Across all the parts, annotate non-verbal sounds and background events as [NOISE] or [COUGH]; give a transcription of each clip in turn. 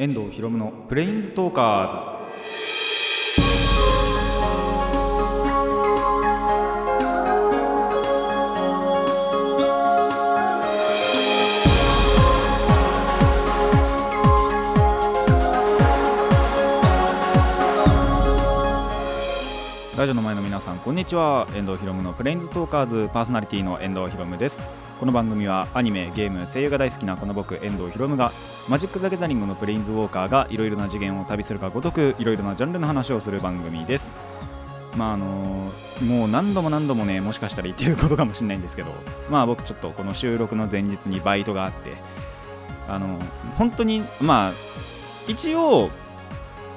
遠藤博夢のプレインズトーカーズ。ラジオの前の皆さんこんにちは。遠藤博夢のプレインズトーカーズパーソナリティの遠藤博夢です。この番組はアニメゲーム声優が大好きなこの僕遠藤博夢がマジック・ザ・ギャザリングのプレインズウォーカーがいろいろな次元を旅するかごとくいろいろなジャンルの話をする番組です。まああのもう何度も何度もねもしかしたら言ってることかもしれないんですけど。まあ僕ちょっとこの収録の前日にバイトがあって。あの本当にまあ一応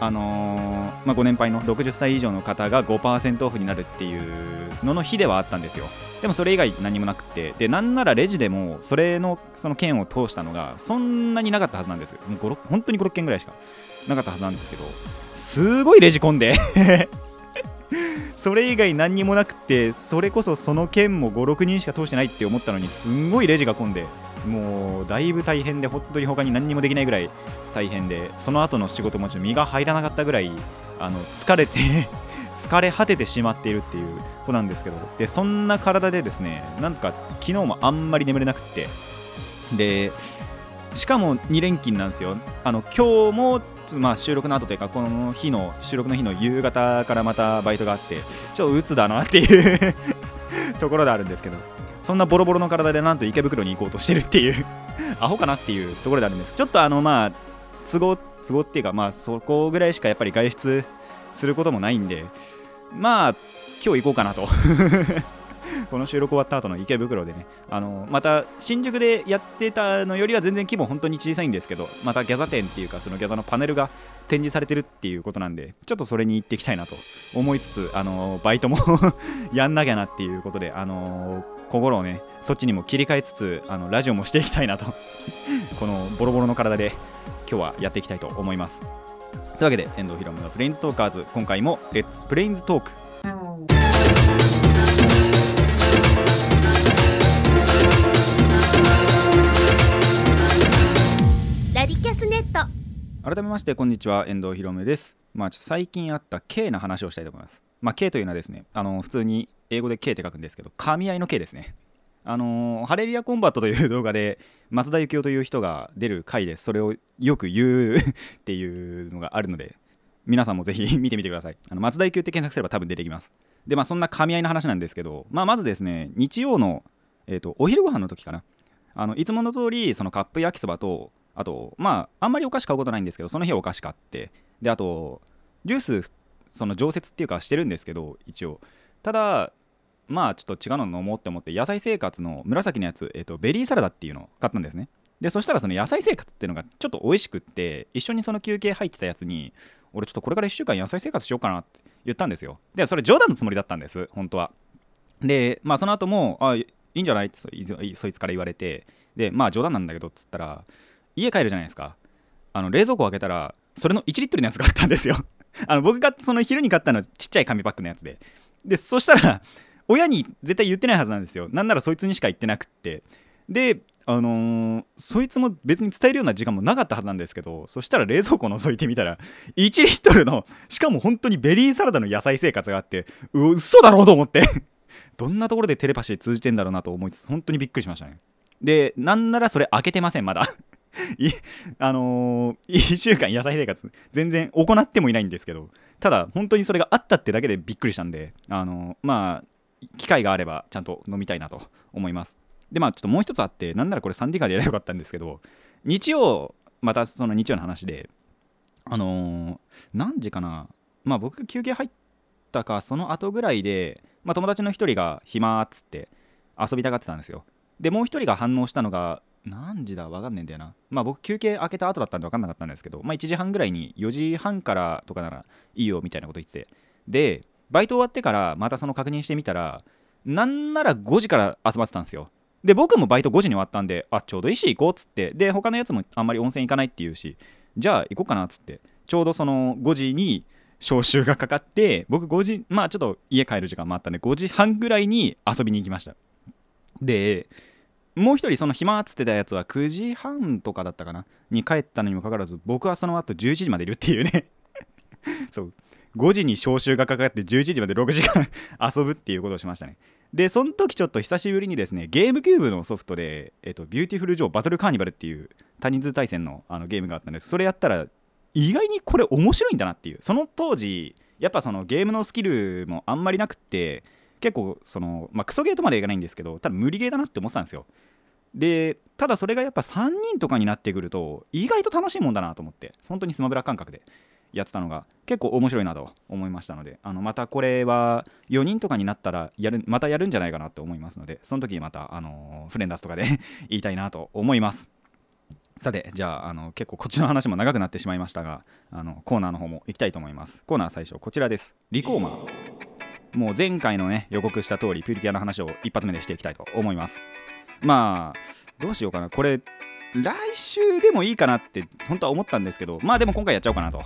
あのーまあ、ご年配の60歳以上の方が5%オフになるっていうのの日ではあったんですよ。でもそれ以外何もなくて。でなんならレジでもそれのその件を通したのがそんなになかったはずなんです。もう5 6本当に56件ぐらいしかなかったはずなんですけどすごいレジ込んで。それ以外何にもなくてそれこそその券も56人しか通してないって思ったのにすんごいレジが混んでもうだいぶ大変で本当に他に何にもできないぐらい大変でその後の仕事もちょっと身が入らなかったぐらいあの疲れて [LAUGHS] 疲れ果ててしまっているっていう子なんですけどでそんな体でですねなんか昨日もあんまり眠れなくってでしかも2連勤なんですよ。あの今日もまあ収録の後というかこの日の収録の日の夕方からまたバイトがあってちょっと鬱だなっていう [LAUGHS] ところであるんですけどそんなボロボロの体でなんと池袋に行こうとしてるっていう [LAUGHS] アホかなっていうところであるんです。ちょっとあのまあ都合都合っていうかまあそこぐらいしかやっぱり外出することもないんでまあ今日行こうかなと。[LAUGHS] この収録終わった後の池袋でねあのまた新宿でやってたのよりは全然規模本当に小さいんですけどまたギャザ店っていうかそのギャザのパネルが展示されてるっていうことなんでちょっとそれに行っていきたいなと思いつつあのバイトも [LAUGHS] やんなきゃなっていうことであの心をねそっちにも切り替えつつあのラジオもしていきたいなと [LAUGHS] このボロボロの体で今日はやっていきたいと思います。というわけで遠藤ひろむのプレインズトーカーズ今回もレッツプレインズトーク改めましてこんにちは。遠藤ひろです。まあちょっと最近あった K の話をしたいと思います。まあ K というのはですねあの普通に英語で K って書くんですけど噛み合いの K ですね。あのハレリアコンバットという動画で松田幸雄という人が出る回でそれをよく言うっていうのがあるので皆さんもぜひ [LAUGHS] 見てみてください。あの松田幸雄って検索すれば多分出てきます。でまあそんな噛み合いの話なんですけど、まあ、まずですね日曜の、えー、とお昼ご飯の時かな。あのいつもの通りそのカップ焼きそばとあとまああんまりお菓子買うことないんですけどその日お菓子買ってであとジュースその常設っていうかしてるんですけど一応。ただまあちょっと違うの飲もうって思って野菜生活の紫のやつ、えー、とベリーサラダっていうのを買ったんですね。でそしたらその野菜生活っていうのがちょっと美味しくって一緒にその休憩入ってたやつに俺ちょっとこれから1週間野菜生活しようかなって言ったんですよ。でそれ冗談のつもりだったんです本当は。でまあその後もあいいんじゃないってそいそいつから言われてでまあ冗談なんだけどっつったら家帰るじゃないですか。あの冷蔵庫開けたらそれの1リットルのやつがあったんですよ。[LAUGHS] あの僕がその昼に買ったのはちっちゃい紙パックのやつで。でそしたら親に絶対言ってないはずなんですよ。なんならそいつにしか言ってなくって。であのーそいつも別に伝えるような時間もなかったはずなんですけどそしたら冷蔵庫覗いてみたら1リットルのしかも本当にベリーサラダの野菜生活があってう嘘だろうと思って。[LAUGHS] どんなところでテレパシー通じてんだろうなと思いつつ本当にびっくりしましたね。でなんならそれ開けてませんまだ。あのー、1週間野菜生活全然行ってもいないんですけどただ本当にそれがあったってだけでびっくりしたんであのーまあ機会があればちゃんと飲みたいなと思います。でまあちょっともう一つあってなんならこれサンディカーでやればよかったんですけど日曜またその日曜の話であのー何時かなまあ僕が休憩入ったかその後ぐらいで、まあ、友達の一人が暇っつって遊びたがってたんですよ。でもう一人が反応したのが何時だ？わかんねえんだよな。まあ僕休憩開けた後だったんで分かんなかったんですけどまあ1時半ぐらいに4時半からとかならいいよみたいなこと言ってて。でバイト終わってからまたその確認してみたらなんなら5時から集まってたんですよ。で僕もバイト5時に終わったんであちょうどいいし行こうっつって。で他のやつもあんまり温泉行かないっていうしじゃあ行こうかなっつって。ちょうどその5時に招集がかかって僕5時まあちょっと家帰る時間もあったんで5時半ぐらいに遊びに行きました。でもう一人その暇っつってたやつは9時半とかだったかなに帰ったのにもかかわらず僕はその後11時までいるっていうね。[LAUGHS] そう。5時に招集がかかって11時まで6時間 [LAUGHS] 遊ぶっていうことをしましたね。でその時ちょっと久しぶりにですねゲームキューブのソフトで、えっと、ビューティフル・ジョー・バトル・カーニバルっていう多人数対戦のあのゲームがあったんです。それやったら意外にこれ面白いんだなっていう。その当時やっぱそのゲームのスキルもあんまりなくって結構そのまあクソゲーとまでいかないんですけど多分無理ゲーだなって思ってたんですよ。でただそれがやっぱ3人とかになってくると意外と楽しいもんだなと思って本当にスマブラ感覚でやってたのが結構面白いなと思いましたのであのまたこれは4人とかになったらやるまたやるんじゃないかなと思いますのでその時またあのフレンダースとかで [LAUGHS] 言いたいなと思います。さてじゃああの結構こっちの話も長くなってしまいましたがあのコーナーの方も行きたいと思います。コーナー最初こちらです。リコーマー。もう前回のね予告した通りプリキュアの話を一発目でしていきたいと思います。まあどうしようかな。これ来週でもいいかなって本当は思ったんですけどまあでも今回やっちゃおうかなと。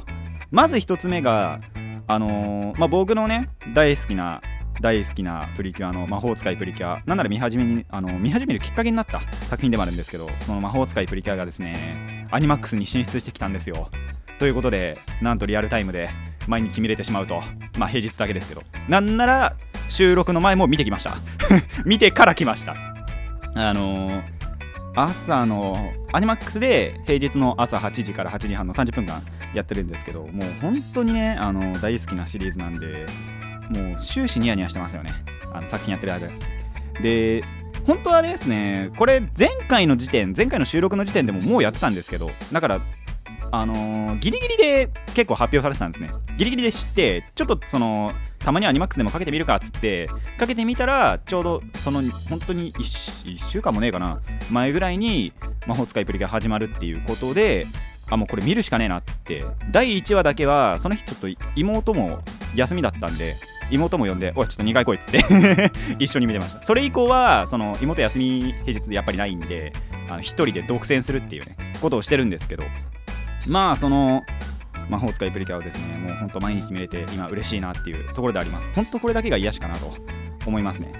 まず1つ目があのー、まあ、僕のね大好きな大好きなプリキュアの魔法使いプリキュア。なんなら見始めにあの見始めるきっかけになった作品でもあるんですけどこの魔法使いプリキュアがですねアニマックスに進出してきたんですよ。ということでなんとリアルタイムで毎日見れてしまうと。まあ平日だけですけど。なんなら収録の前も見てきました。[LAUGHS] 見てから来ました。あのー、朝のアニマックスで平日の朝8時から8時半の30分間やってるんですけどもう本当にねあの大好きなシリーズなんでもう終始ニヤニヤしてますよね。あの作品やってる間。で本当はですねこれ前回の時点前回の収録の時点でももうやってたんですけどだからあのー、ギリギリで結構発表されてたんですね。ギリギリで知ってちょっとそのたまにアニマックスでもかけてみるかっつってかけてみたらちょうどその本当に 1, 1週間もねえかな。前ぐらいに魔法使いプリが始まるっていうことであもうこれ見るしかねえなっつって。第1話だけはその日ちょっと妹も休みだったんで妹も呼んで「おいちょっと2回来い」っつって [LAUGHS] 一緒に見てました。それ以降はその妹休み平日でやっぱりないんであの1人で独占するっていうねことをしてるんですけどまあその魔法使いプリキュアをですねもうほんと毎日見れて今嬉しいなっていうところであります。本当これだけが癒しかなと思いますね。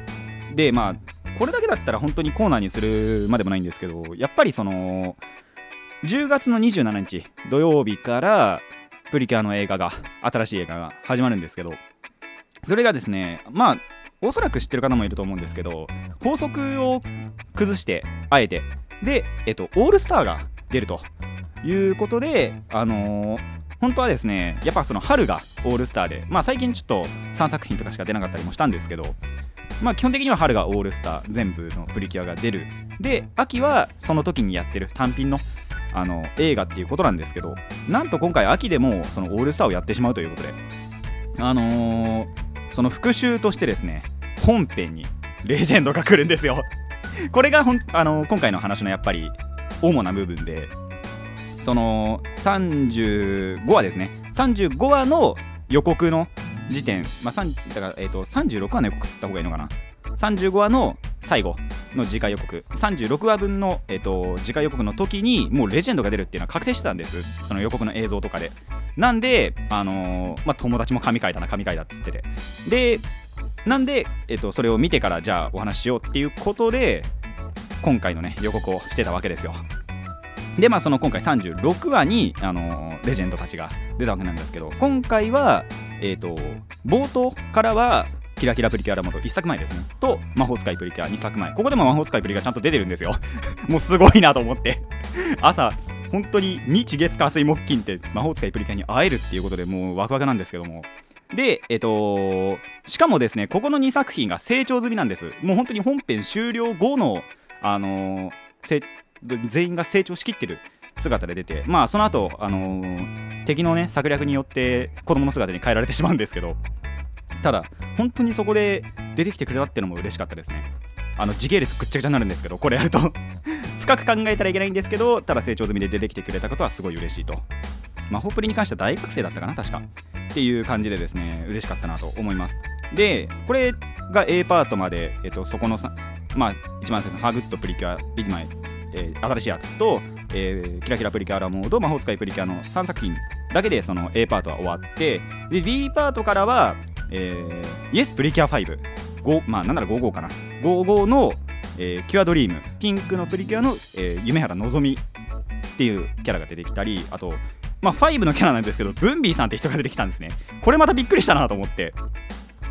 でまあこれだけだったら本当にコーナーにするまでもないんですけどやっぱりその10月の27日土曜日からプリキュアの映画が新しい映画が始まるんですけどそれがですねまあおそらく知ってる方もいると思うんですけど法則を崩してあえて。で、えっと、オールスターが出ると。いうことであのー、本当はですねやっぱその春がオールスターでまあ最近ちょっと3作品とかしか出なかったりもしたんですけどまあ基本的には春がオールスター全部のプリキュアが出る。で秋はその時にやってる単品のあの映画っていうことなんですけどなんと今回秋でもそのオールスターをやってしまうということであのー、その復習としてですね本編にレジェンドが来るんですよ。これがほん、あのー、今回の話のやっぱり主な部分でその35話ですね。35話の予告の時点、まあ、だから、えーと、36話の予告つった方がいいのかな。35話の最後の次回予告。36話分の、えーと、次回予告の時にもうレジェンドが出るっていうのは確定してたんです。その予告の映像とかで。なんで、あのー、まあ、友達も神回だな神回だっつってて。でなんで、えーと、それを見てからじゃあお話ししようっていうことで今回のね予告をしてたわけですよ。でまあその今回36話に、あの、レジェンドたちが出たわけなんですけど今回はえっ、ー、と冒頭からはキラキラプリキュアラモト1作前ですね。と魔法使いプリキュア2作前。ここでも魔法使いプリキュアちゃんと出てるんですよ。[LAUGHS] もうすごいなと思って。[LAUGHS] 朝本当に日月火水木金って魔法使いプリキュアに会えるっていうことでもうワクワクなんですけども。で、えっ、としかもですね、ここの2作品が成長済みなんです。もう本当に本編終了後の、あのー、全員が成長しきってる姿で出て、まあ、その後、あのー、敵のね、策略によって子供の姿に変えられてしまうんですけど、ただ本当にそこで出てきてくれたっていうのも嬉しかったですね。あの時系列ぐっちゃぐちゃになるんですけどこれやると [LAUGHS] 深く考えたらいけないんですけどただ成長済みで出てきてくれたことはすごい嬉しいと。魔法プリに関しては大学生だったかな確か。っていう感じでですね嬉しかったなと思います。でこれが A パートまで、えっと、そこのさまあ一番最初のハグッドプリキュア1枚、えー、新しいやつと、えー、キラキラプリキュアラモード魔法使いプリキュアの3作品だけでその A パートは終わってで B パートからはえー、イエスプリキュア5 5まあなんなら55かな。55のえーキュアドリームピンクのプリキュアの、えー夢原のぞみっていうキャラが出てきたりあとまあ5のキャラなんですけどブンビーさんって人が出てきたんですね。これまたびっくりしたなと思って。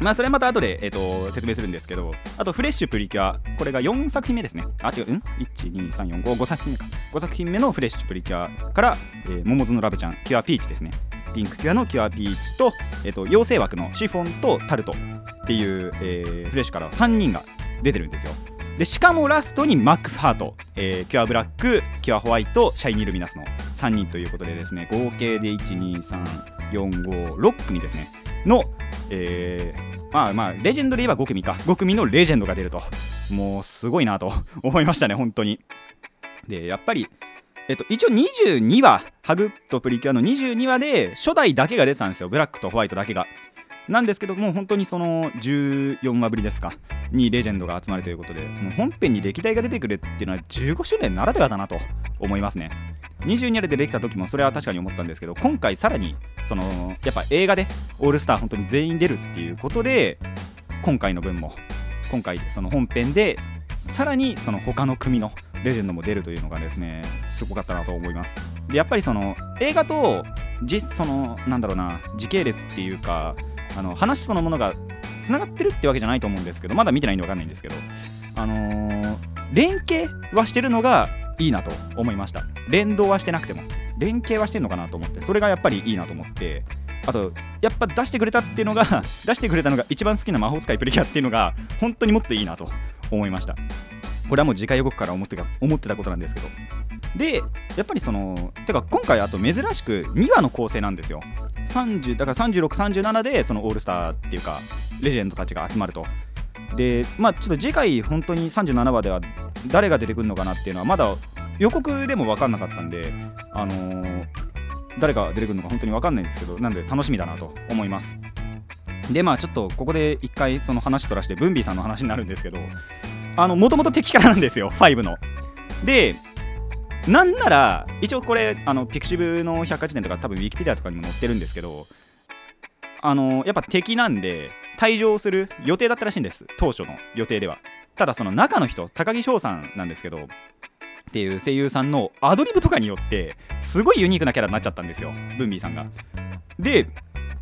まあそれまた後で、えー、と説明するんですけどあとフレッシュプリキュアこれが4作品目ですね。あ違ううん？12345 5作品目か。5作品目のフレッシュプリキュアから、えー、桃園ラブちゃんキュアピーチですね。ピンクキュアのキュアピーチと,、えー、と妖精枠のシフォンとタルトっていう、えーフレッシュから3人が出てるんですよ。でしかもラストにマックスハート、えーキュアブラックキュアホワイトシャイニールミナスの3人ということでですね合計で12345 6組ですね。の、えーまあまあレジェンドで言えば5組か。5組のレジェンドが出ると。もうすごいなと思いましたね本当に。でやっぱりえっと、一応22話ハグとプリキュアの22話で初代だけが出てたんですよ。ブラックとホワイトだけが。なんですけども本当にその14話ぶりですかにレジェンドが集まるということでもう本編に歴代が出てくるっていうのは15周年ならではだなと思いますね。22話で出てきた時もそれは確かに思ったんですけど今回さらにそのやっぱ映画でオールスター本当に全員出るっていうことで今回の分も今回その本編でさらにその他の組のレジェンドも出るというのがですねすごかったなと思います。でやっぱりその映画と実そのなんだろうな時系列っていうかあの話そのものがつながってるってわけじゃないと思うんですけどまだ見てないんで分かんないんですけどあのー連携はしてるのがいいなと思いました。連動はしてなくても。連携はしてるのかなと思って。それがやっぱりいいなと思って。あとやっぱ出してくれたっていうのが [LAUGHS] 出してくれたのが一番好きな魔法使いプリキュアっていうのが本当にもっといいなと思いました。これはもう次回予告から思って思ってたことなんですけど。でやっぱりそのてか今回あと珍しく2話の構成なんですよ。30だから3637でそのオールスターっていうかレジェンドたちが集まると。でまあちょっと次回本当に37話では誰が出てくるのかなっていうのはまだ予告でも分かんなかったんであのー誰が出てくるのか本当に分かんないんですけどなんで楽しみだなと思います。でまあちょっとここで一回その話とらしてブンビーさんの話になるんですけどあのもともと敵キャラなんですよ5の。でなんなら一応これあのピクシブの百科事典とか多分ウィキペディアとかにも載ってるんですけどあのやっぱ敵なんで退場する予定だったらしいんです。当初の予定では。ただその中の人高木翔さんなんですけどっていう声優さんのアドリブとかによってすごいユニークなキャラになっちゃったんですよ。ブンビーさんが。で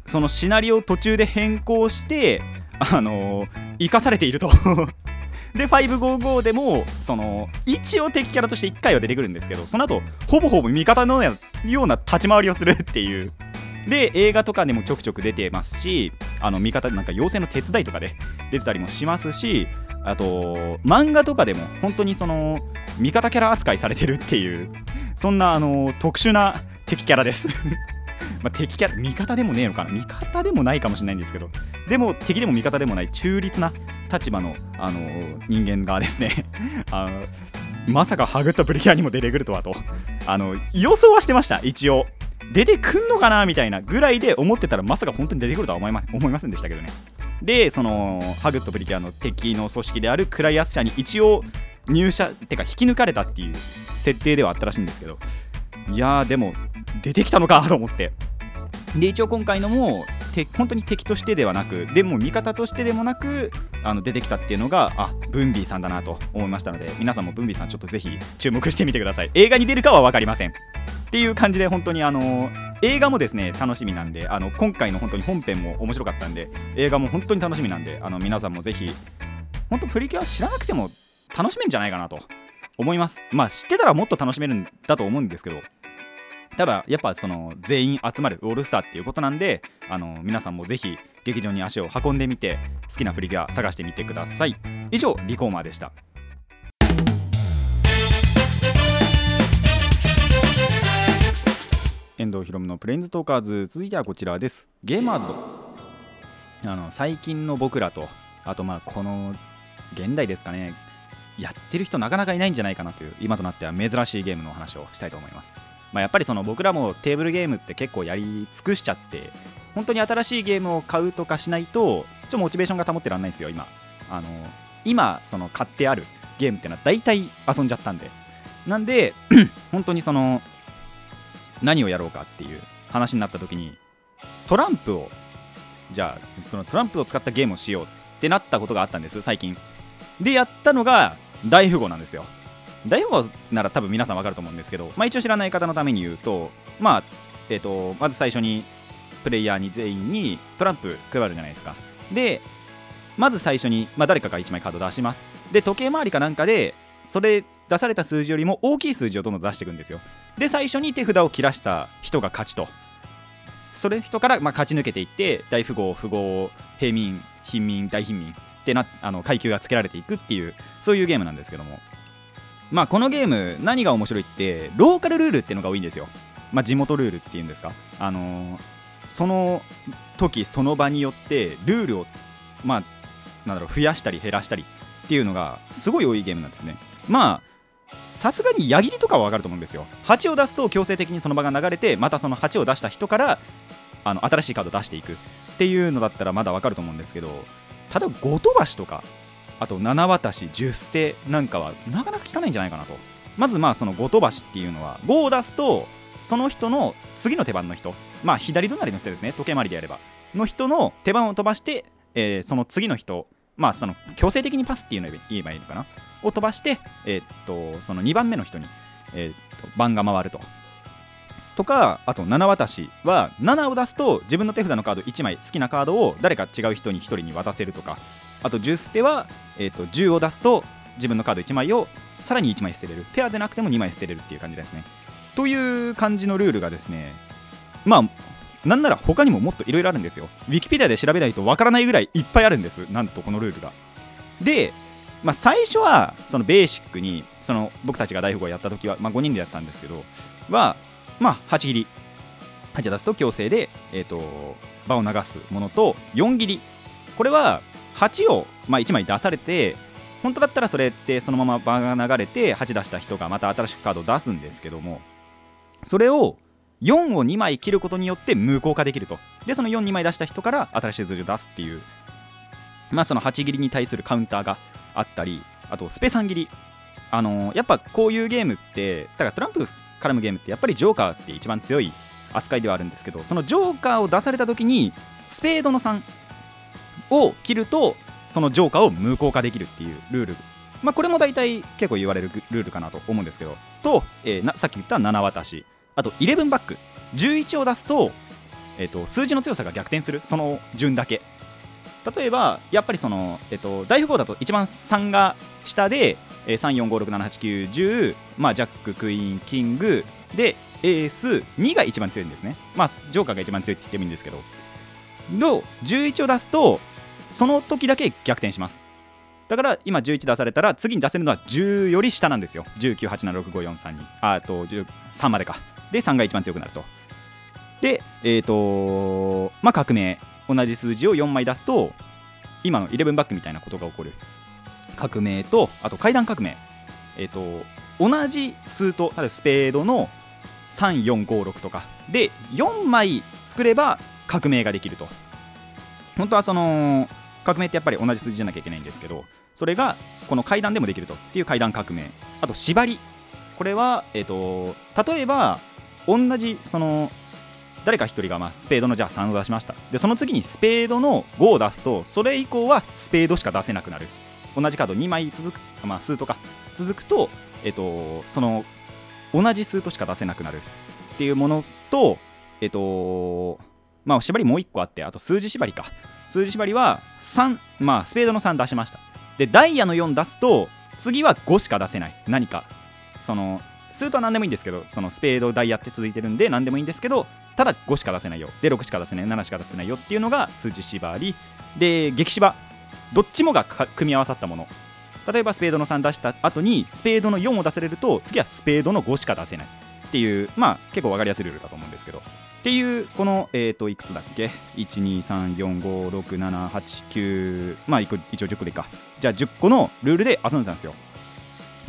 そのシナリオを途中で変更してあの生かされていると。で555でもその一応敵キャラとして1回は出てくるんですけどその後ほぼほぼ味方のような立ち回りをするっていう。で映画とかでもちょくちょく出てますしあの味方なんか妖精の手伝いとかで出てたりもしますしあと漫画とかでも本当にその味方キャラ扱いされてるっていうそんなあの特殊な敵キャラです。[LAUGHS] ま敵キャラ味方でもねえのかな。味方でもないかもしれないんですけどでも敵でも味方でもない中立な立場のあの人間がですね [LAUGHS] あのまさかハグッとプリキュアにも出てくるとはと。あの予想はしてました一応。出てくんのかなみたいなぐらいで思ってたらまさか本当に出てくるとは思いま思いませんでしたけどね。でそのハグッとプリキュアの敵の組織であるクライアス社に一応入社ってか引き抜かれたっていう設定ではあったらしいんですけど。いやーでも出てきたのかと思って。で一応今回のもて本当に敵としてではなくでも味方としてでもなくあの出てきたっていうのがあブンビーさんだなと思いましたので皆さんもブンビーさんちょっとぜひ注目してみてください。映画に出るかは分かりません。っていう感じで本当にあの映画もですね楽しみなんであの今回の本当に本編も面白かったんで映画も本当に楽しみなんであの皆さんもぜひ本当プリキュア知らなくても楽しめるんじゃないかなと思います。まあ知ってたらもっと楽しめるんだと思うんですけどただやっぱその全員集まるオールスターっていうことなんであの皆さんもぜひ劇場に足を運んでみて好きなプリキュア探してみてください。以上リコーマーでした。遠藤ひろむのプレインズトーカーズ。続いてはこちらです。ゲーマーズと。あの最近の僕らとあとまあこの現代ですかね。やってる人なかなかいないんじゃないかなという今となっては珍しいゲームのお話をしたいと思います。まあ、やっぱりその僕らもテーブルゲームって結構やり尽くしちゃって本当に新しいゲームを買うとかしないとちょっとモチベーションが保ってらんないんですよ今。あの今その買ってあるゲームってのは大体遊んじゃったんで。なんで [CLEARS THROAT] 本当にその何をやろうかっていう話になった時にトランプをじゃあそのトランプを使ったゲームをしようってなったことがあったんです最近。でやったのが大富豪なんですよ。大富豪なら多分皆さん分かると思うんですけど、まあ、一応知らない方のために言うと,、まあえー、とまず最初にプレイヤーに全員にトランプ配るじゃないですか。でまず最初に、まあ、誰かが1枚カード出します。で時計回りかなんかでそれ出された数字よりも大きい数字をどんどん出していくんですよ。で最初に手札を切らした人が勝ちと。それ人からまあ勝ち抜けていって大富豪富豪平民貧民大貧民ってなあの階級がつけられていくっていうそういうゲームなんですけども。まあこのゲーム何が面白いってローカルルールっていうのが多いんですよ。まあ地元ルールっていうんですか。あのー、その時その場によってルールをまあなんだろう増やしたり減らしたりっていうのがすごい多いゲームなんですね。まあさすがに矢切りとかは分かると思うんですよ。8を出すと強制的にその場が流れてまたその8を出した人からあの新しいカード出していくっていうのだったらまだ分かると思うんですけど例えば5飛ばしとかあと7渡し10捨てなんかはなかなか効かないんじゃないかなと。まずまあその5飛ばしっていうのは5を出すとその人の次の手番の人まあ左隣の人ですね時計回りでやれば。の人の手番を飛ばして、えー、その次の人まあその強制的にパスっていうのを言えばいいのかな。を飛ばして、えー、っとその2番目の人に、えー、っと番が回ると。とかあと7渡しは7を出すと自分の手札のカード1枚好きなカードを誰か違う人に1人に渡せるとか。あと10捨ては、えー、と10を出すと自分のカード1枚をさらに1枚捨てれる。ペアでなくても2枚捨てれるっていう感じですね。という感じのルールがですねまあなんなら他にももっといろいろあるんですよ。ウィキペディアで調べないとわからないぐらいいっぱいあるんです。なんとこのルールが。でまあ、最初はそのベーシックにその僕たちが大富豪やった時は、まあ、5人でやってたんですけどはまあ、8切り。8を出すと強制で、えーと、場を流すものと4切り。これは8を、まあ、1枚出されて本当だったらそれってそのまま場が流れて8出した人がまた新しくカードを出すんですけどもそれを4を2枚切ることによって無効化できると。でその42枚出した人から新しい数字を出すっていう。まあその8切りに対するカウンターがあったりあとスペ3切り。あのー、やっぱこういうゲームってだからトランプ絡むゲームってやっぱりジョーカーって一番強い扱いではあるんですけどそのジョーカーを出された時にスペードの3を切るとそのジョーカーを無効化できるっていうルール。まあこれも大体結構言われるルールかなと思うんですけどと,、えー、さっき言った7渡しあと11バック。11を出すと,、えーと、数字の強さが逆転するその順だけ。例えばやっぱりその、えっと、大富豪だと一番3が下で、えー、345678910まあジャッククイーンキングでエース2が一番強いんですね。まあジョーカーが一番強いって言ってもいいんですけど。の11を出すとその時だけ逆転します。だから今11出されたら次に出せるのは10より下なんですよ。19876543にあと3までか。で3が一番強くなると。でえっ、ー、とまあ革命。同じ数字を4枚出すと今の11バックみたいなことが起こる。革命とあと階段革命。えっ、ー、と同じ数と例えばスペードの3456とか。で4枚作れば革命ができると。本当はその革命ってやっぱり同じ数字じゃなきゃいけないんですけどそれがこの階段でもできるとっていう階段革命。あと縛り。これは、えーと例えば同じその誰か1人がまあスペードのじゃあ3を出しました。でその次にスペードの5を出すとそれ以降はスペードしか出せなくなる。同じカード2枚続く、まあ、数とか続くと、えっと、その同じ数としか出せなくなるっていうものと、えっと、まあ、縛りもう1個あって、あと数字縛りか。数字縛りは3、まあ、スペードの3出しました。で、ダイヤの4出すと、次は5しか出せない。何か。その、数とは何でもいいんですけど、そのスペード、ダイヤって続いてるんで、何でもいいんですけど、ただ5しか出せないよ。で、6しか出せない、7しか出せないよっていうのが数字縛り。で、激芝。どっちもが組み合わさったもの。例えばスペードの3出した後にスペードの4を出せれると次はスペードの5しか出せない。っていうまあ結構分かりやすいルールだと思うんですけど。っていうこのえっ、ー、といくつだっけ？123456789まあ一応10個でいいか。じゃあ10個のルールで遊んでたんですよ。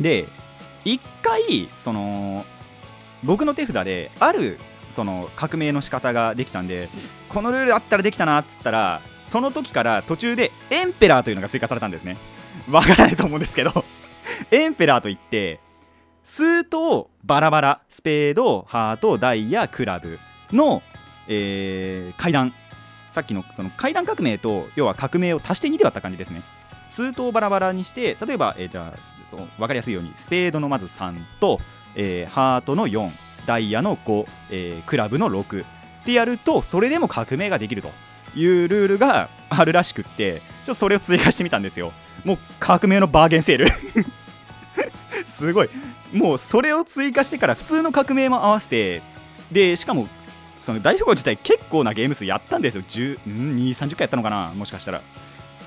で1回その僕の手札であるその革命の仕方ができたんでこのルールあったらできたなっつったらその時から途中でエンペラーというのが追加されたんですね。[LAUGHS] わからないと思うんですけど。[LAUGHS] エンペラーといって数とバラバラスペードハートダイヤクラブの、えー、階段。さっきのその階段革命と要は革命を足して2で割った感じですね。数頭バラバラにして例えば、えー、じゃあ分かりやすいようにスペードのまず3と、えー、ハートの4ダイヤの5、えー、クラブの6ってやるとそれでも革命ができると。いうルールがあるらしくってちょっとそれを追加してみたんですよ。もう革命のバーゲンセール。[LAUGHS] すごい。もうそれを追加してから普通の革命も合わせてでしかもその大富豪自体結構なゲーム数やったんですよ。1230回やったのかなもしかしたら。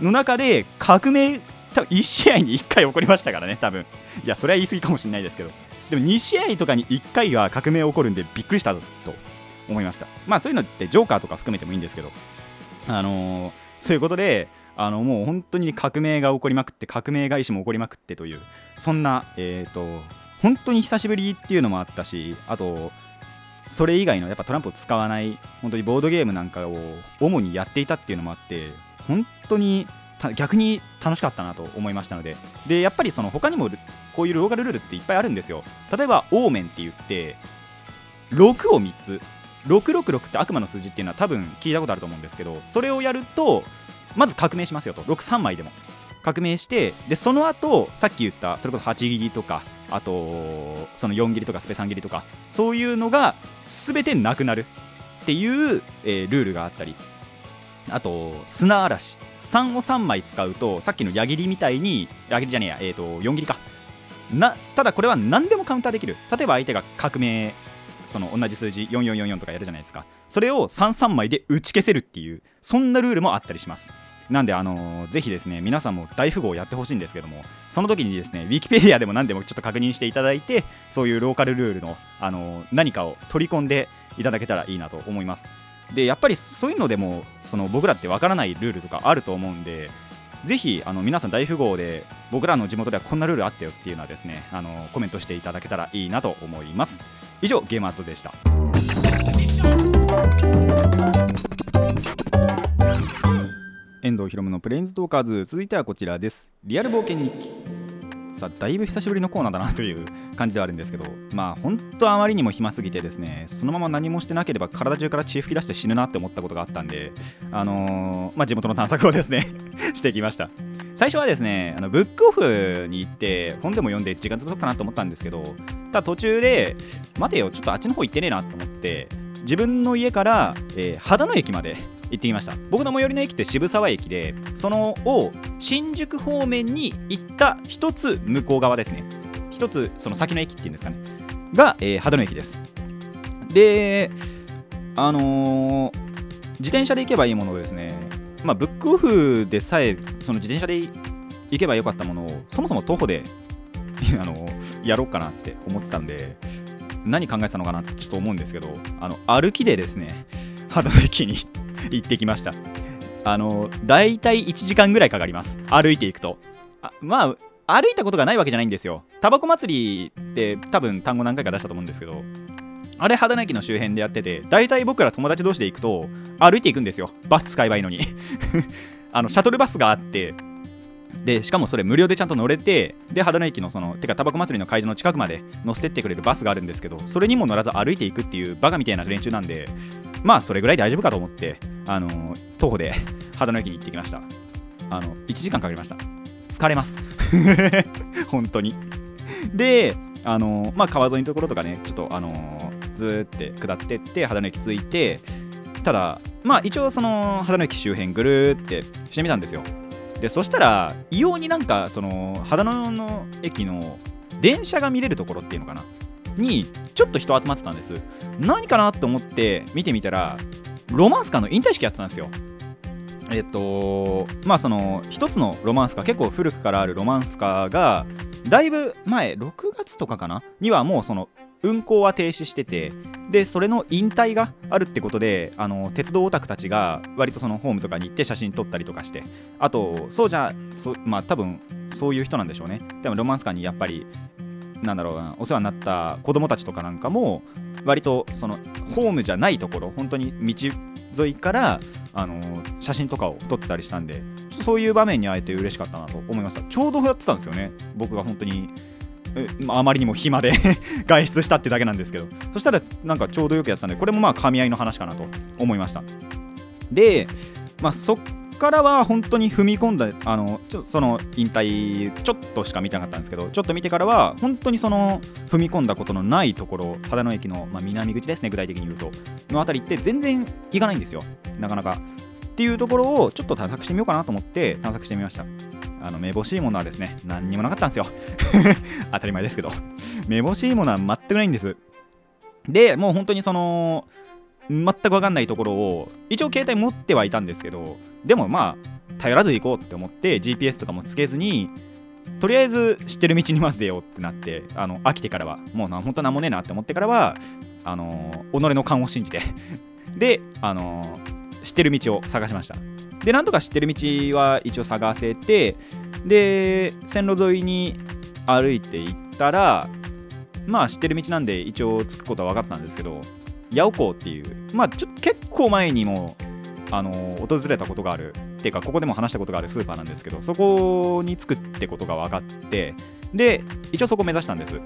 の中で革命多分1試合に1回起こりましたからね多分。いやそれは言い過ぎかもしれないですけど。でも2試合とかに1回は革命起こるんでびっくりしたと思いました。まあそういうのってジョーカーとか含めてもいいんですけど。あのー、そういうことであのもう本当に革命が起こりまくって革命返しも起こりまくってというそんなえっ、ー、と本当に久しぶりっていうのもあったしあとそれ以外のやっぱトランプを使わない本当にボードゲームなんかを主にやっていたっていうのもあって本当に逆に楽しかったなと思いましたので。でやっぱりその他にもこういうローカルルールっていっぱいあるんですよ。例えばオーメンって言って6を3つ。666って悪魔の数字っていうのは多分聞いたことあると思うんですけどそれをやるとまず革命しますよと。63枚でも。革命してでその後さっき言ったそれこそ8切りとかあとその4切りとかスペ3切りとかそういうのが全てなくなるっていう、えー、ルールがあったりあと砂嵐。3を3枚使うとさっきの矢切りみたいに矢切りじゃねえや、えー、と4切りか。なただこれは何でもカウンターできる。例えば相手が革命その同じ数字4444とかやるじゃないですかそれを33枚で打ち消せるっていうそんなルールもあったりしますなんで、あのー、ぜひですね、皆さんも大富豪をやってほしいんですけども、その時にですね、ウィキペディアでも何でもちょっと確認していただいて、そういうローカルルールの、あのー、何かを取り込んでいただけたらいいなと思います。で、やっぱりそういうのでも、その僕らってわからないルールとかあると思うんで、ぜひあの皆さん大富豪で僕らの地元ではこんなルールあったよっていうのはですねあのコメントしていただけたらいいなと思います。以上ゲーマーズでした。遠藤博文のプレインズトーカーズ。続いてはこちらです。リアル冒険日記。さあだいぶ久しぶりのコーナーだなという感じではあるんですけどまあ本当あまりにも暇すぎてですねそのまま何もしてなければ体中から血吹き出して死ぬなって思ったことがあったんであのー、まあ地元の探索をですね [LAUGHS] してきました。最初はですねあのブックオフに行って本でも読んで時間潰そうかなと思ったんですけどただ途中で待てよちょっとあっちの方行ってねえなと思って自分の家から、えー、秦野駅まで行ってきました。僕の最寄りの駅って渋沢駅でそのを新宿方面に行った一つ向こう側ですね。一つその先の駅っていうんですかね。が、えー、秦野駅です。であのー、自転車で行けばいいものをですねまあブックオフでさえその自転車で行けばよかったものをそもそも徒歩で [LAUGHS] あのやろうかなって思ってたんで何考えてたのかなってちょっと思うんですけどあの歩きでですね秦野駅に行ってきました。あの大体1時間ぐらいかかります。歩いていくと。あまあ歩いたことがないわけじゃないんですよ。タバコ祭りって多分単語何回か出したと思うんですけどあれ秦野駅の周辺でやってて大体僕ら友達同士で行くと歩いていくんですよ。バス使えばいいのに。[LAUGHS] あのシャトルバスがあってでしかもそれ無料でちゃんと乗れてで秦野駅のそのてかタバコ祭りの会場の近くまで乗せてってくれるバスがあるんですけどそれにも乗らず歩いていくっていうバカみたいな練習なんでまあそれぐらい大丈夫かと思ってあの徒歩で [LAUGHS] 秦野駅に行ってきました。あの1時間かかりました。疲れます。[LAUGHS] 本当に。であのまあ川沿いのところとかねちょっとあのずーって下ってって秦野駅着いてただまあ一応その秦野駅周辺ぐるーってしてみたんですよ。でそしたら異様になんかその秦野の駅の電車が見れるところっていうのかな？にちょっと人集まってたんです。何かなと思って見てみたらロマンスカーの引退式やってたんですよ。えっとまあその一つのロマンスカー結構古くからあるロマンスカーがだいぶ前6月とかかな？にはもうその運行は停止しててでそれの引退があるってことであの鉄道オタクたちが割とそのホームとかに行って写真撮ったりとかしてあとそうじゃそまあ多分そういう人なんでしょうね。でもロマンスカーにやっぱりなんだろうなお世話になった子供たちとかなんかも割とそのホームじゃないところ本当に道沿いからあの写真とかを撮ってたりしたんでそういう場面に会えて嬉しかったなと思いました。ちょうどやってたんですよね。僕が本当にあまりにも暇で [LAUGHS] 外出したってだけなんですけど。そしたらなんかちょうどよくやってたんでこれもまあ噛み合いの話かなと思いました。でまあそっからは本当に踏み込んだあのちょその引退ちょっとしか見てなかったんですけどちょっと見てからは本当にその踏み込んだことのないところ秦野駅の、まあ、南口ですね具体的に言うと。の辺りって全然行かないんですよ。なかなか。っていうところをちょっと探索してみようかなと思って探索してみました。あのめぼしいものはですね何にもなかったんですよ。[LAUGHS] 当たり前ですけど。めぼしいものは全くないんです。でもう本当にその全く分かんないところを一応携帯持ってはいたんですけどでもまあ頼らず行こうって思って GPS とかもつけずにとりあえず知ってる道にまず出ようってなってあの飽きてからはもうな本当なんもねえなって思ってからはあの己の勘を信じて [LAUGHS] であの知ってる道を探しました。でなんとか知ってる道は一応探せてで線路沿いに歩いていったらまあ知ってる道なんで一応着くことは分かってたんですけど八尾港っていうまあちょ結構前にもあの訪れたことがある。っていうかここでも話したことがあるスーパーなんですけどそこに着くってことが分かってで一応そこ目指したんです。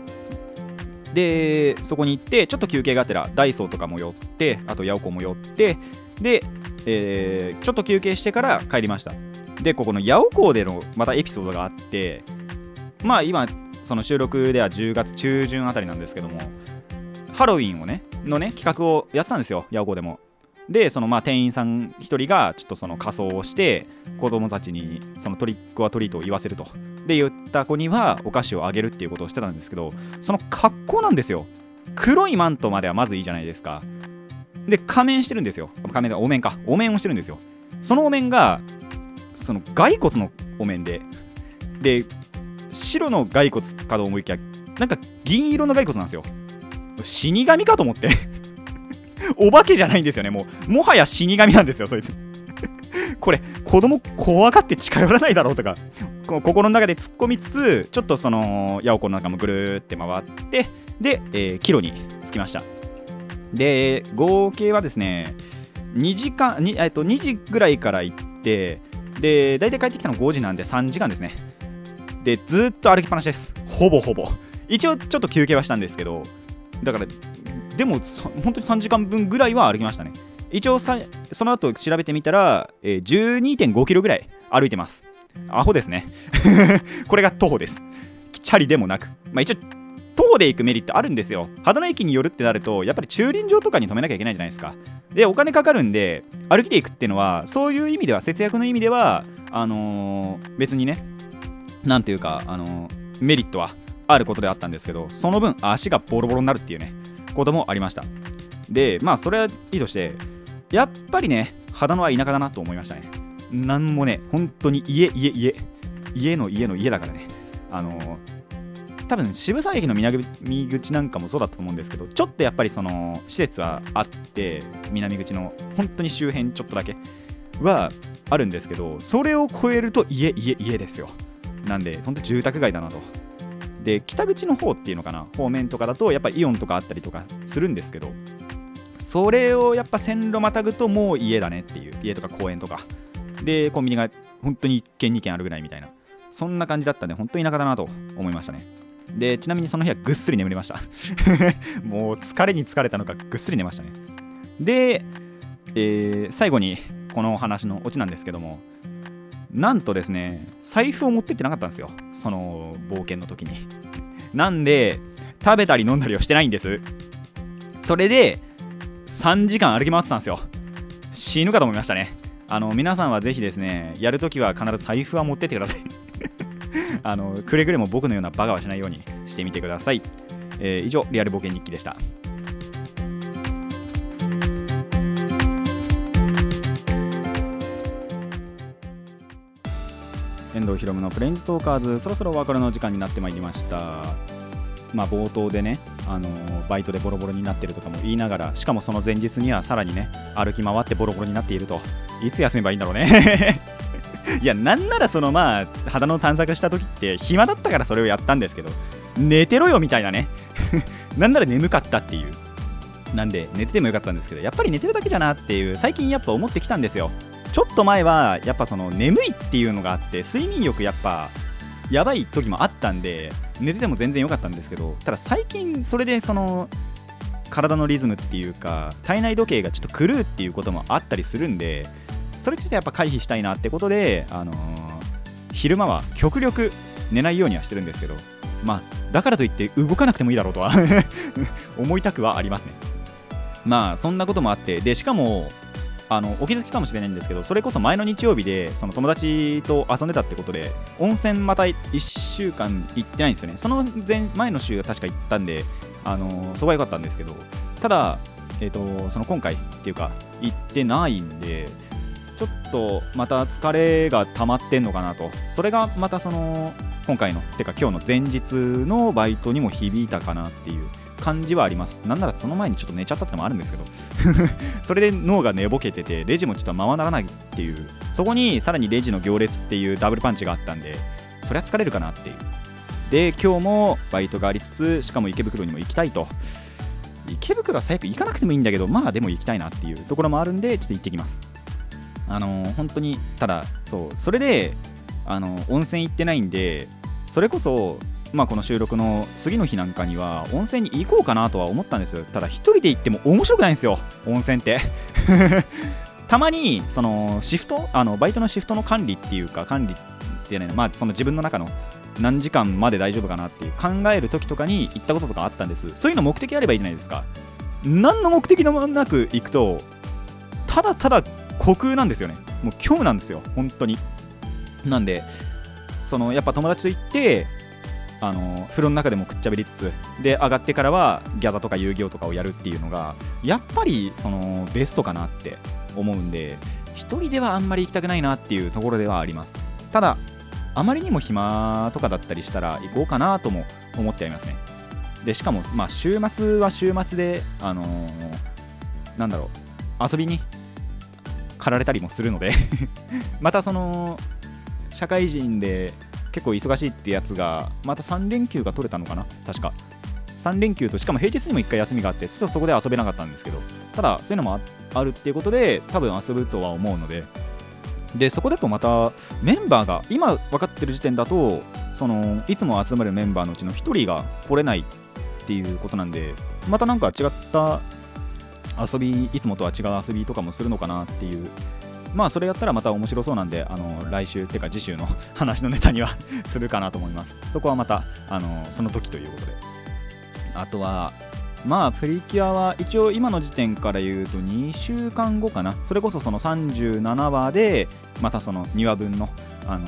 でそこに行ってちょっと休憩がてらダイソーとかも寄ってあと八尾港も寄ってで、えー、ちょっと休憩してから帰りました。でここの八尾港でのまたエピソードがあってまあ今その収録では10月中旬あたりなんですけどもハロウィンをねのね企画をやってたんですよ八尾港でも。でそのまあ店員さん1人がちょっとその仮装をして子供たちにそのトリックはトリートを言わせると。で言った子にはお菓子をあげるっていうことをしてたんですけどその格好なんですよ。黒いマントまではまずいいじゃないですか。で仮面してるんですよ。仮面だお面か。お面をしてるんですよ。そのお面がその骸骨のお面で。で白の骸骨かと思いきやなんか銀色の骸骨なんですよ。死神かと思って。[LAUGHS] お化けじゃないんですよねもう。もはや死神なんですよそいつ。[LAUGHS] これ子供怖がって近寄らないだろうとか心の中で突っ込みつつちょっとその八百子の中もぐるーって回ってで、えー、キロに着きました。で合計はですね2時間に、えっと、2時ぐらいから行ってで大体帰ってきたの5時なんで3時間ですね。でずっと歩きっぱなしです。ほぼほぼ。一応ちょっと休憩はしたんですけどだからでも本当に3時間分ぐらいは歩きましたね。一応さその後調べてみたら、えー、12.5キロぐらい歩いてます。アホですね。[LAUGHS] これが徒歩です。チャリでもなく。まあ一応徒歩で行くメリットあるんですよ。秦野駅に寄るってなるとやっぱり駐輪場とかに止めなきゃいけないじゃないですか。でお金かかるんで歩きで行くっていうのはそういう意味では節約の意味ではあのー、別にねなんていうか、あのー、メリットはあることであったんですけどその分足がボロボロになるっていうねこともありました。でまあそれはいいとしてやっぱりね秦野は田舎だなと思いましたね。なんもね本当に家家家家の家の家だからね。あの多分渋沢駅の南口なんかもそうだったと思うんですけどちょっとやっぱりその施設はあって南口の本当に周辺ちょっとだけはあるんですけどそれを超えると家家家ですよ。なんで本当住宅街だなと。で北口の方っていうのかな？方面とかだとやっぱりイオンとかあったりとかするんですけどそれをやっぱ線路またぐともう家だねっていう家とか公園とか。でコンビニが本当に1軒2軒あるぐらいみたいな。そんな感じだったんで本当に田舎だなと思いましたね。でちなみにその日はぐっすり眠りました。[LAUGHS] もう疲れに疲れたのかぐっすり寝ましたね。で、えー、最後にこの話のオチなんですけどもなんとですね財布を持ってってなかったんですよ。その冒険の時に。なんで食べたり飲んだりをしてないんです。それで3時間歩き回ってたんですよ。死ぬかと思いましたね。あの皆さんはぜひですねやるときは必ず財布は持ってってください。[LAUGHS] あのくれぐれも僕のようなバカはしないようにしてみてください、えー、以上リアル冒険日記でした。遠藤ひろむのプレインズトーカーズ。そろそろお別れの時間になってまいりました。まあ冒頭でねあのバイトでボロボロになってるとかも言いながらしかもその前日にはさらにね歩き回ってボロボロになっていると。いつ休めばいいんだろうね。[LAUGHS] いやなんならそのまあ肌の探索した時って暇だったからそれをやったんですけど寝てろよみたいなね。[LAUGHS] なんなら眠かったっていう。なんで寝ててもよかったんですけどやっぱり寝てるだけじゃなっていう最近やっぱ思ってきたんですよ。ちょっと前はやっぱその眠いっていうのがあって睡眠欲やっぱやばい時もあったんで寝てても全然良かったんですけどただ最近それでその体のリズムっていうか体内時計がちょっと狂うっていうこともあったりするんでそれちょっとやっぱ回避したいなってことで、あのー昼間は極力寝ないようにはしてるんですけどまあだからといって動かなくてもいいだろうとは [LAUGHS] 思いたくはありますね。まあそんなこともあってでしかもあのお気づきかもしれないんですけどそれこそ前の日曜日でその友達と遊んでたってことで温泉また1週間行ってないんですよね。その前前の週は確か行ったんであのそこは良かったんですけどただえっ、とその今回っていうか行ってないんでちょっとまた疲れが溜まってんのかなと。それがまたその今回のてか今日の前日のバイトにも響いたかなっていう。感じはあります。なんならその前にちょっと寝ちゃったってのもあるんですけど。[LAUGHS] それで脳が寝ぼけててレジもちょっとままならないっていう。そこにさらにレジの行列っていうダブルパンチがあったんでそりゃ疲れるかなっていう。で今日もバイトがありつつしかも池袋にも行きたいと。池袋は最悪行かなくてもいいんだけどまあでも行きたいなっていうところもあるんでちょっと行ってきます。あのー本当にただそうそれであの温泉行ってないんでそれこそまあこの収録の次の日なんかには温泉に行こうかなとは思ったんですよ。ただ一人で行っても面白くないんですよ。温泉って。[LAUGHS] たまにそのシフトあのバイトのシフトの管理っていうか管理っていうのはまあその自分の中の何時間まで大丈夫かなっていう考える時とかに行ったこととかあったんです。そういうの目的あればいいじゃないですか。何の目的でもなく行くとただただ虚空なんですよね。もう虚無なんですよ。本当に。なんでそのやっぱ友達と行ってあの風呂の中でもくっちゃべりつつで上がってからはギャザとか遊戯王とかをやるっていうのがやっぱりそのベストかなって思うんで一人ではあんまり行きたくないなっていうところではあります。ただあまりにも暇とかだったりしたら行こうかなとも思ってありますね。でしかもまあ週末は週末であのーなんだろう遊びに駆られたりもするので [LAUGHS] またその社会人で結構忙しいってやつがまた3連休が取れたのかな？確か。3連休としかも平日にも1回休みがあってちょっとそこで遊べなかったんですけどただそういうのもあるっていうことで多分遊ぶとは思うので。でそこだとまたメンバーが今分かってる時点だとそのいつも集まるメンバーのうちの1人が来れないっていうことなんでまたなんか違った遊びいつもとは違う遊びとかもするのかなっていうまあそれやったらまた面白そうなんであの来週っていうか次週の話のネタには [LAUGHS] するかなと思います。そこはまたあのその時ということで。あとはまあプリキュアは一応今の時点から言うと2週間後かな。それこそその37話でまたその2話分のあの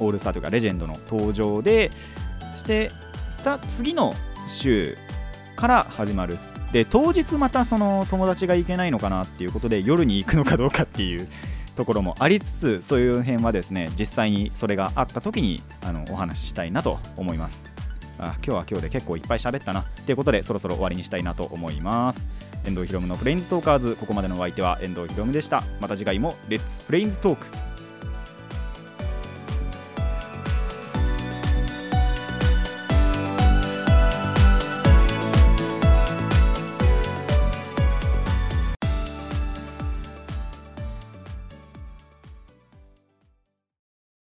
オールスターというかレジェンドの登場でしてた次の週から始まるで当日またその友達が行けないのかなっていうことで夜に行くのかどうかっていうところもありつつそういう辺はですね実際にそれがあった時にあのお話ししたいなと思います。あ今日は今日で結構いっぱい喋ったなということでそろそろ終わりにしたいなと思います。遠藤ひろむのフレインズトーカーズここまでのお相手は遠藤ひろむでした。また次回もレッツフレインズトーク。